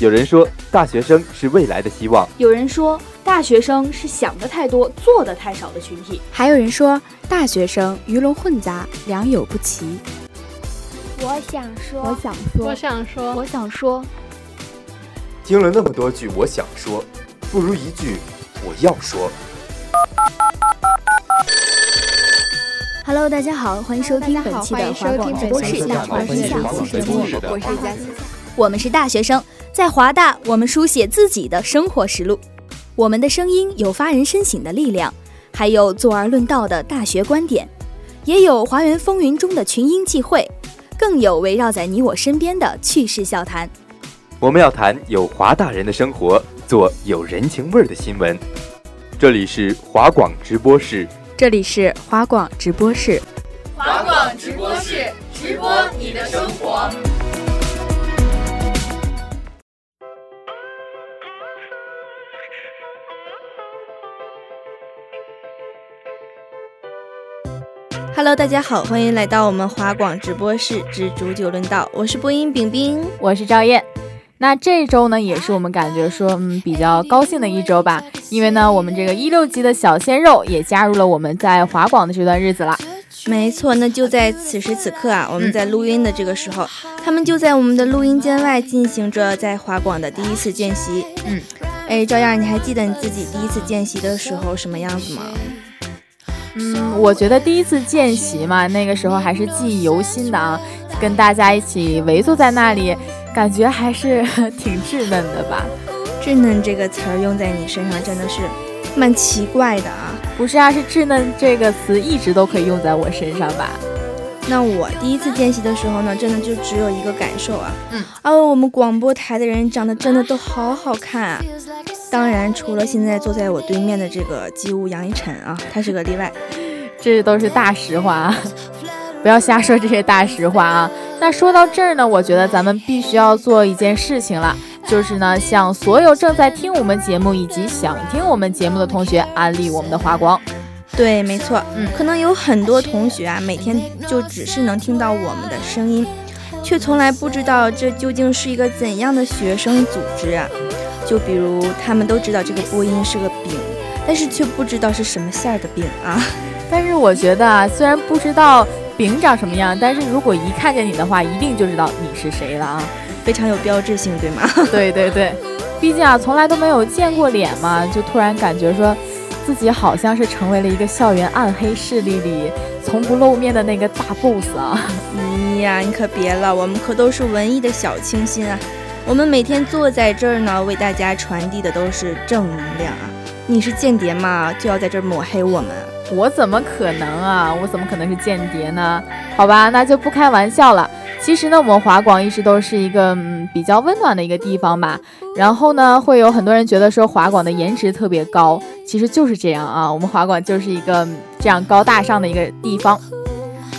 有人说，大学生是未来的希望；有人说，大学生是想的太多、做的太少的群体；还有人说，大学生鱼龙混杂、良莠不齐。我想说，我想说，我想说，我想说。听了那么多句我想说，不如一句我要说。Hello，大家好，欢迎收听本期的华广直播室。我是夏我是佳期。我们是大学生。在华大，我们书写自己的生活实录，我们的声音有发人深省的力量，还有坐而论道的大学观点，也有华园风云中的群英际会，更有围绕在你我身边的趣事笑谈。我们要谈有华大人的生活，做有人情味儿的新闻。这里是华广直播室，这里是华广直播室，华广直播室直播你的生活。Hello，大家好，欢迎来到我们华广直播室之煮酒论道。我是播音饼饼，我是赵燕。那这周呢，也是我们感觉说嗯比较高兴的一周吧，因为呢，我们这个一六级的小鲜肉也加入了我们在华广的这段日子了。没错，那就在此时此刻啊，我们在录音的这个时候，他们就在我们的录音间外进行着在华广的第一次见习。嗯，哎，赵燕，你还记得你自己第一次见习的时候什么样子吗？嗯，我觉得第一次见习嘛，那个时候还是记忆犹新的啊，跟大家一起围坐在那里，感觉还是 挺稚嫩的吧。稚嫩这个词儿用在你身上真的是蛮奇怪的啊。不是啊，是稚嫩这个词一直都可以用在我身上吧。那我第一次见习的时候呢，真的就只有一个感受啊，嗯，哦，我们广播台的人长得真的都好好看啊。当然，除了现在坐在我对面的这个机务杨一晨啊，他是个例外。这都是大实话啊，不要瞎说这些大实话啊。那说到这儿呢，我觉得咱们必须要做一件事情了，就是呢，向所有正在听我们节目以及想听我们节目的同学安利我们的华光。对，没错，嗯，可能有很多同学啊，每天就只是能听到我们的声音，却从来不知道这究竟是一个怎样的学生组织啊。就比如他们都知道这个播音是个饼，但是却不知道是什么馅儿的饼啊。但是我觉得啊，虽然不知道饼长什么样，但是如果一看见你的话，一定就知道你是谁了啊，非常有标志性，对吗？对对对，毕竟啊，从来都没有见过脸嘛，就突然感觉说自己好像是成为了一个校园暗黑势力里从不露面的那个大 boss 啊！哎呀，你可别了，我们可都是文艺的小清新啊。我们每天坐在这儿呢，为大家传递的都是正能量啊！你是间谍嘛？就要在这儿抹黑我们？我怎么可能啊？我怎么可能是间谍呢？好吧，那就不开玩笑了。其实呢，我们华广一直都是一个嗯比较温暖的一个地方吧。然后呢，会有很多人觉得说华广的颜值特别高，其实就是这样啊。我们华广就是一个这样高大上的一个地方。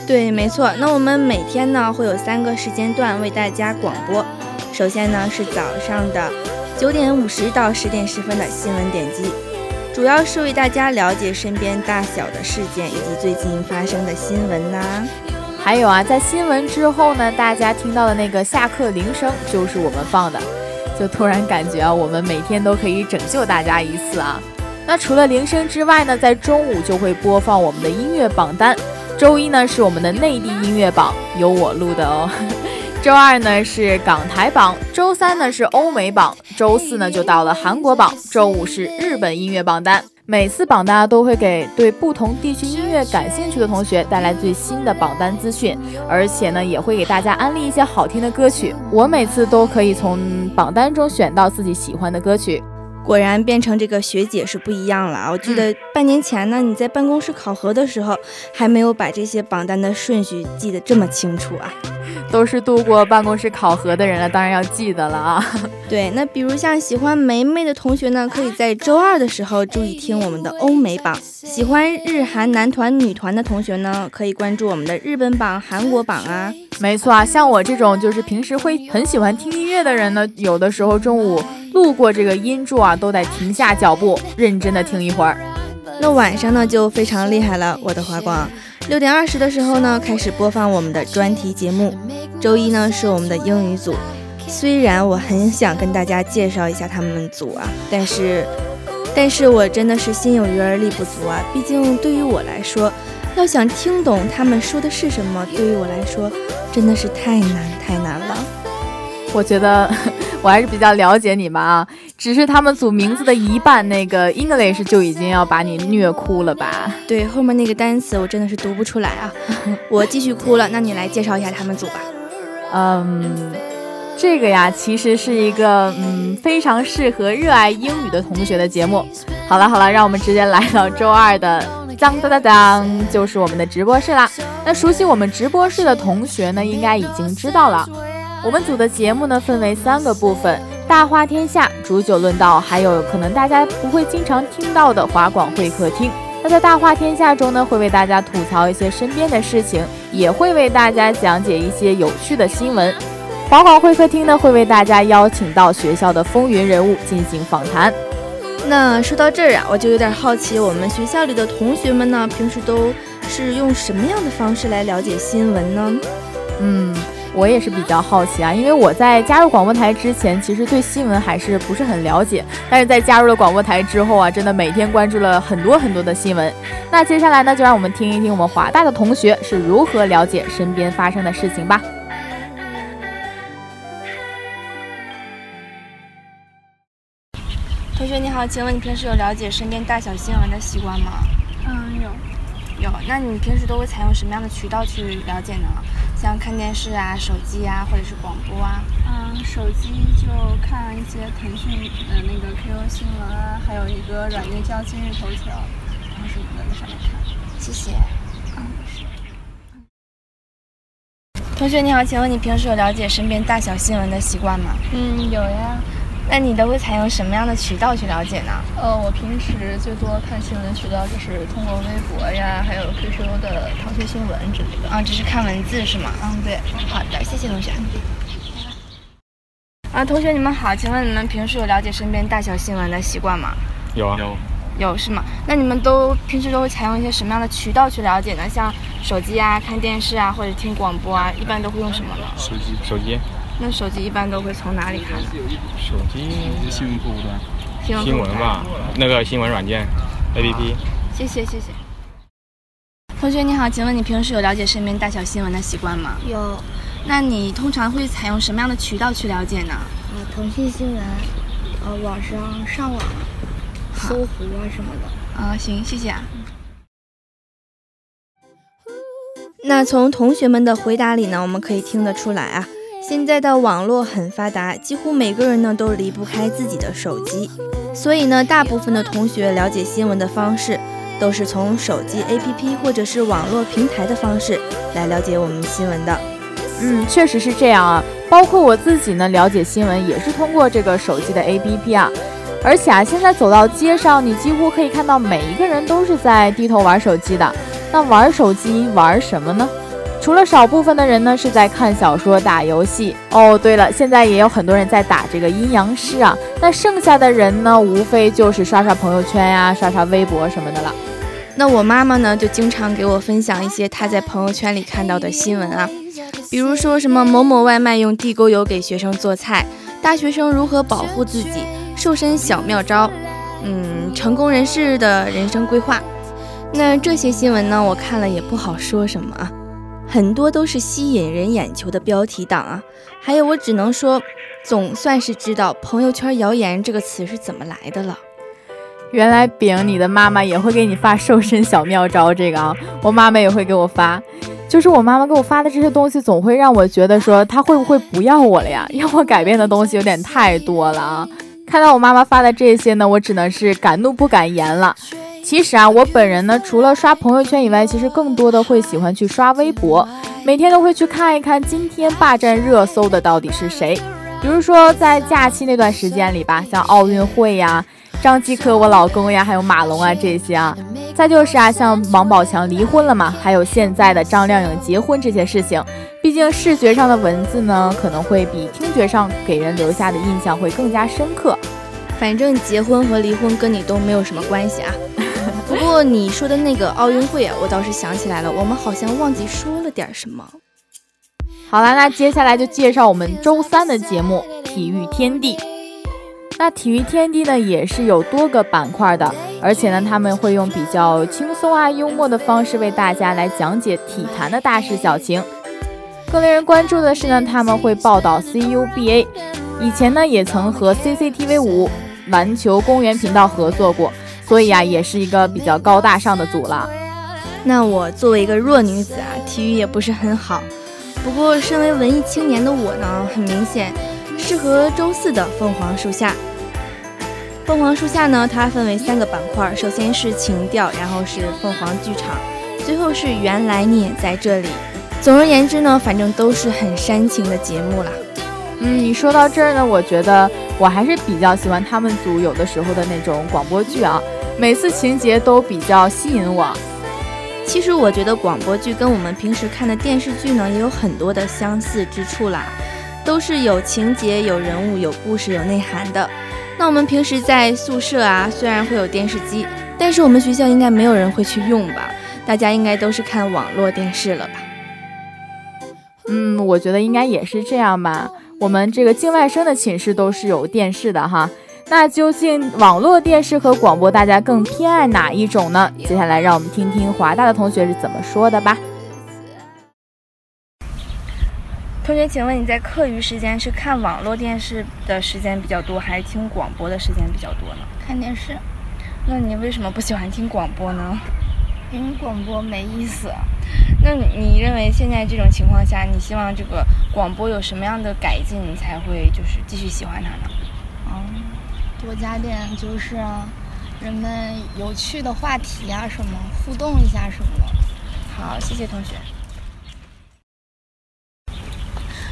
对，没错。那我们每天呢会有三个时间段为大家广播。首先呢是早上的九点五十到十点十分的新闻点击，主要是为大家了解身边大小的事件以及最近发生的新闻呐。还有啊，在新闻之后呢，大家听到的那个下课铃声就是我们放的，就突然感觉啊，我们每天都可以拯救大家一次啊。那除了铃声之外呢，在中午就会播放我们的音乐榜单。周一呢是我们的内地音乐榜，由我录的哦。周二呢是港台榜，周三呢是欧美榜，周四呢就到了韩国榜，周五是日本音乐榜单。每次榜单都会给对不同地区音乐感兴趣的同学带来最新的榜单资讯，而且呢也会给大家安利一些好听的歌曲。我每次都可以从榜单中选到自己喜欢的歌曲。果然变成这个学姐是不一样了啊！我记得半年前呢，你在办公室考核的时候，还没有把这些榜单的顺序记得这么清楚啊。都是度过办公室考核的人了，当然要记得了啊。对，那比如像喜欢梅梅的同学呢，可以在周二的时候注意听我们的欧美榜；喜欢日韩男团、女团的同学呢，可以关注我们的日本榜、韩国榜啊。没错啊，像我这种就是平时会很喜欢听音乐的人呢，有的时候中午路过这个音柱啊，都得停下脚步，认真的听一会儿。那晚上呢就非常厉害了，我的华光。六点二十的时候呢开始播放我们的专题节目。周一呢是我们的英语组。虽然我很想跟大家介绍一下他们组啊，但是，但是我真的是心有余而力不足啊。毕竟对于我来说，要想听懂他们说的是什么，对于我来说真的是太难太难了。我觉得我还是比较了解你们啊，只是他们组名字的一半那个 English 就已经要把你虐哭了吧？对，后面那个单词我真的是读不出来啊，我继续哭了。那你来介绍一下他们组吧。嗯，这个呀，其实是一个嗯非常适合热爱英语的同学的节目。好了好了，让我们直接来到周二的当当当当，就是我们的直播室啦。那熟悉我们直播室的同学呢，应该已经知道了。我们组的节目呢，分为三个部分：大话天下、煮酒论道，还有可能大家不会经常听到的华广会客厅。那在大话天下中呢，会为大家吐槽一些身边的事情，也会为大家讲解一些有趣的新闻。华广会客厅呢，会为大家邀请到学校的风云人物进行访谈。那说到这儿啊，我就有点好奇，我们学校里的同学们呢，平时都是用什么样的方式来了解新闻呢？嗯。我也是比较好奇啊，因为我在加入广播台之前，其实对新闻还是不是很了解。但是在加入了广播台之后啊，真的每天关注了很多很多的新闻。那接下来呢，就让我们听一听我们华大的同学是如何了解身边发生的事情吧。同学你好，请问你平时有了解身边大小新闻的习惯吗？嗯，有。有。那你平时都会采用什么样的渠道去了解呢？像看电视啊、手机啊，或者是广播啊。嗯，手机就看一些腾讯的那个 QQ 新闻啊，还有一个软件叫今日头条，然后什么的在上面看。谢谢。嗯，是。同学你好，请问你平时有了解身边大小新闻的习惯吗？嗯，有呀。那你都会采用什么样的渠道去了解呢？呃，我平时最多看新闻渠道就是通过微博呀，还有 QQ 的腾讯新闻之类的。啊，只是看文字是吗？嗯，对。好的，谢谢同学。啊，同学你们好，请问你们平时有了解身边大小新闻的习惯吗？有啊。有。有是吗？那你们都平时都会采用一些什么样的渠道去了解呢？像手机啊、看电视啊，或者听广播啊，一般都会用什么呢？手机，手机。那手机一般都会从哪里看呢？手机新闻客户端。新闻吧，那个新闻软件，APP。谢谢谢谢。同学你好，请问你平时有了解身边大小新闻的习惯吗？有。那你通常会采用什么样的渠道去了解呢？啊，腾讯新闻，呃，网上上网搜狐啊什么的。啊，行，谢谢啊。那从同学们的回答里呢，我们可以听得出来啊。现在的网络很发达，几乎每个人呢都离不开自己的手机，所以呢，大部分的同学了解新闻的方式都是从手机 APP 或者是网络平台的方式来了解我们新闻的。嗯，确实是这样啊。包括我自己呢，了解新闻也是通过这个手机的 APP 啊。而且啊，现在走到街上，你几乎可以看到每一个人都是在低头玩手机的。那玩手机玩什么呢？除了少部分的人呢是在看小说、打游戏哦。对了，现在也有很多人在打这个阴阳师啊。那剩下的人呢，无非就是刷刷朋友圈呀、刷刷微博什么的了。那我妈妈呢，就经常给我分享一些她在朋友圈里看到的新闻啊，比如说什么某某外卖用地沟油给学生做菜，大学生如何保护自己，瘦身小妙招，嗯，成功人士的人生规划。那这些新闻呢，我看了也不好说什么啊。很多都是吸引人眼球的标题党啊，还有我只能说，总算是知道“朋友圈谣言”这个词是怎么来的了。原来饼，你的妈妈也会给你发瘦身小妙招这个啊，我妈妈也会给我发，就是我妈妈给我发的这些东西，总会让我觉得说她会不会不要我了呀？要我改变的东西有点太多了啊！看到我妈妈发的这些呢，我只能是敢怒不敢言了。其实啊，我本人呢，除了刷朋友圈以外，其实更多的会喜欢去刷微博，每天都会去看一看今天霸占热搜的到底是谁。比如说在假期那段时间里吧，像奥运会呀、张继科我老公呀，还有马龙啊这些啊。再就是啊，像王宝强离婚了嘛，还有现在的张靓颖结婚这些事情。毕竟视觉上的文字呢，可能会比听觉上给人留下的印象会更加深刻。反正结婚和离婚跟你都没有什么关系啊。不过你说的那个奥运会啊，我倒是想起来了，我们好像忘记说了点什么。好了，那接下来就介绍我们周三的节目《体育天地》。那《体育天地》呢，也是有多个板块的，而且呢，他们会用比较轻松啊、幽默的方式为大家来讲解体坛的大事小情。更令人关注的是呢，他们会报道 CUBA，以前呢也曾和 CCTV 五篮球公园频道合作过，所以啊，也是一个比较高大上的组了。那我作为一个弱女子啊，体育也不是很好。不过，身为文艺青年的我呢，很明显适合周四的凤凰树下。凤凰树下呢，它分为三个板块，首先是情调，然后是凤凰剧场，最后是原来你也在这里。总而言之呢，反正都是很煽情的节目啦。嗯，你说到这儿呢，我觉得我还是比较喜欢他们组有的时候的那种广播剧啊，每次情节都比较吸引我。其实我觉得广播剧跟我们平时看的电视剧呢，也有很多的相似之处啦，都是有情节、有人物、有故事、有内涵的。那我们平时在宿舍啊，虽然会有电视机，但是我们学校应该没有人会去用吧？大家应该都是看网络电视了吧？嗯，我觉得应该也是这样吧。我们这个境外生的寝室都是有电视的哈。那究竟网络电视和广播，大家更偏爱哪一种呢？接下来让我们听听华大的同学是怎么说的吧。同学，请问你在课余时间是看网络电视的时间比较多，还是听广播的时间比较多呢？看电视。那你为什么不喜欢听广播呢？因为广播没意思。那你认为现在这种情况下，你希望这个广播有什么样的改进，你才会就是继续喜欢它呢？多加点就是人们有趣的话题啊，什么互动一下什么的。好，谢谢同学。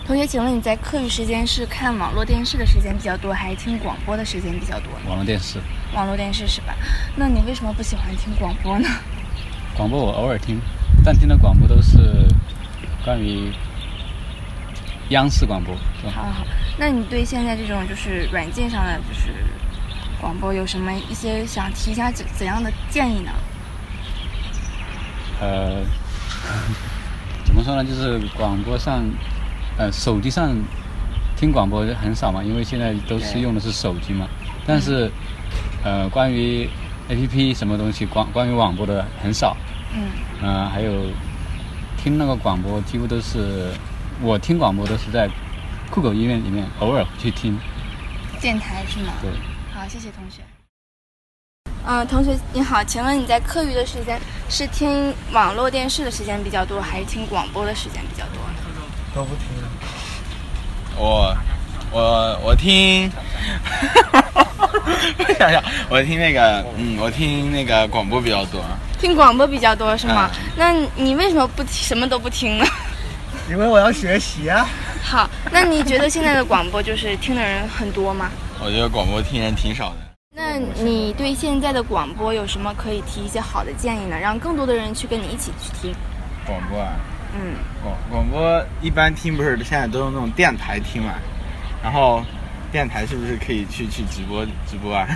同学，请问你在课余时间是看网络电视的时间比较多，还是听广播的时间比较多？网络电视。网络电视是吧？那你为什么不喜欢听广播呢？广播我偶尔听，但听的广播都是关于。央视广播。好好，那你对现在这种就是软件上的就是广播有什么一些想提一下怎怎样的建议呢？呃，怎么说呢？就是广播上，呃，手机上听广播很少嘛，因为现在都是用的是手机嘛。但是，呃，关于 A P P 什么东西，关关于网播的很少。嗯。呃，还有听那个广播，几乎都是。我听广播都是在酷狗音乐里面偶尔去听，电台是吗？对。好，谢谢同学。啊，同学你好，请问你在课余的时间是听网络电视的时间比较多，还是听广播的时间比较多？都不听。我我我听，我想想，我听那个，嗯，我听那个广播比较多。听广播比较多是吗？那你为什么不什么都不听呢？因为我要学习啊。好，那你觉得现在的广播就是听的人很多吗？我觉得广播听人挺少的。那你对现在的广播有什么可以提一些好的建议呢？让更多的人去跟你一起去听广播啊？嗯，广广播一般听不是现在都用那种电台听嘛？然后电台是不是可以去去直播直播啊？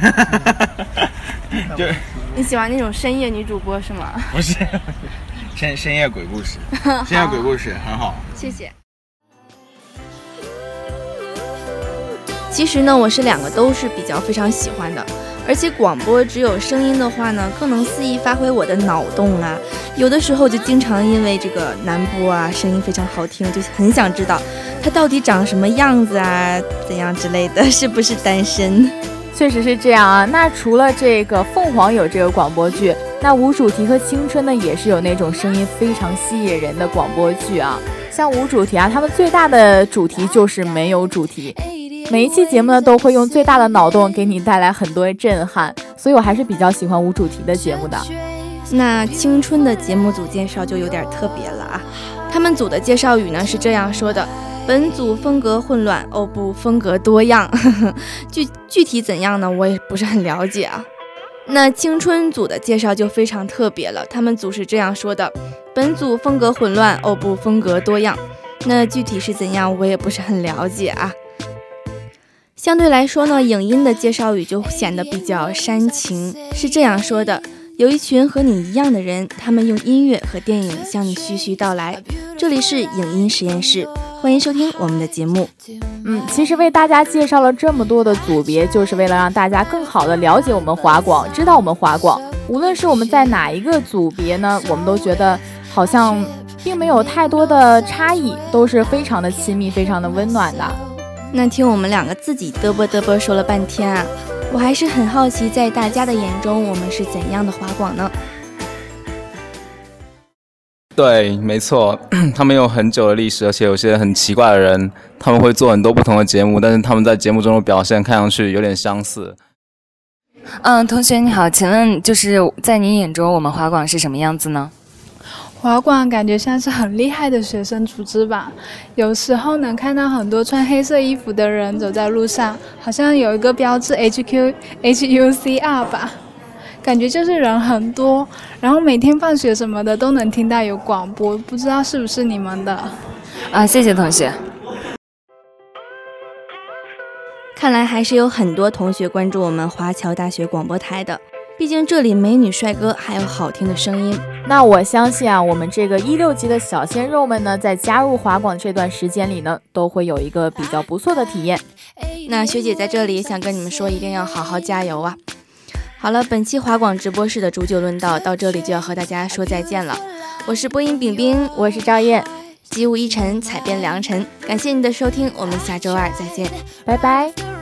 就你喜欢那种深夜女主播是吗？不是。深 深夜鬼故事，深夜鬼故事很好，谢谢。其实呢，我是两个都是比较非常喜欢的，而且广播只有声音的话呢，更能肆意发挥我的脑洞啊。有的时候就经常因为这个男播啊，声音非常好听，就很想知道他到底长什么样子啊，怎样之类的，是不是单身？确实是这样啊。那除了这个凤凰有这个广播剧。那无主题和青春呢，也是有那种声音非常吸引人的广播剧啊。像无主题啊，他们最大的主题就是没有主题。每一期节目呢，都会用最大的脑洞给你带来很多震撼，所以我还是比较喜欢无主题的节目的。那青春的节目组介绍就有点特别了啊。他们组的介绍语呢是这样说的：本组风格混乱，哦不，风格多样。具具体怎样呢？我也不是很了解啊。那青春组的介绍就非常特别了，他们组是这样说的：本组风格混乱，哦不，风格多样。那具体是怎样，我也不是很了解啊。相对来说呢，影音的介绍语就显得比较煽情，是这样说的：有一群和你一样的人，他们用音乐和电影向你徐徐道来。这里是影音实验室，欢迎收听我们的节目。嗯，其实为大家介绍了这么多的组别，就是为了让大家更好的了解我们华广，知道我们华广。无论是我们在哪一个组别呢，我们都觉得好像并没有太多的差异，都是非常的亲密，非常的温暖的。那听我们两个自己嘚啵嘚啵说了半天啊，我还是很好奇，在大家的眼中，我们是怎样的华广呢？对，没错，他们有很久的历史，而且有些很奇怪的人，他们会做很多不同的节目，但是他们在节目中的表现看上去有点相似。嗯，同学你好，请问就是在您眼中，我们华广是什么样子呢？华广感觉像是很厉害的学生组织吧，有时候能看到很多穿黑色衣服的人走在路上，好像有一个标志 H Q H U C R 吧，感觉就是人很多，然后每天放学什么的都能听到有广播，不知道是不是你们的？啊，谢谢同学。看来还是有很多同学关注我们华侨大学广播台的，毕竟这里美女帅哥还有好听的声音。那我相信啊，我们这个一六级的小鲜肉们呢，在加入华广这段时间里呢，都会有一个比较不错的体验。那学姐在这里想跟你们说，一定要好好加油啊！好了，本期华广直播室的煮酒论道到这里就要和大家说再见了。我是播音饼饼，我是赵燕。机务一尘，采编良辰。感谢您的收听，我们下周二再见，拜拜。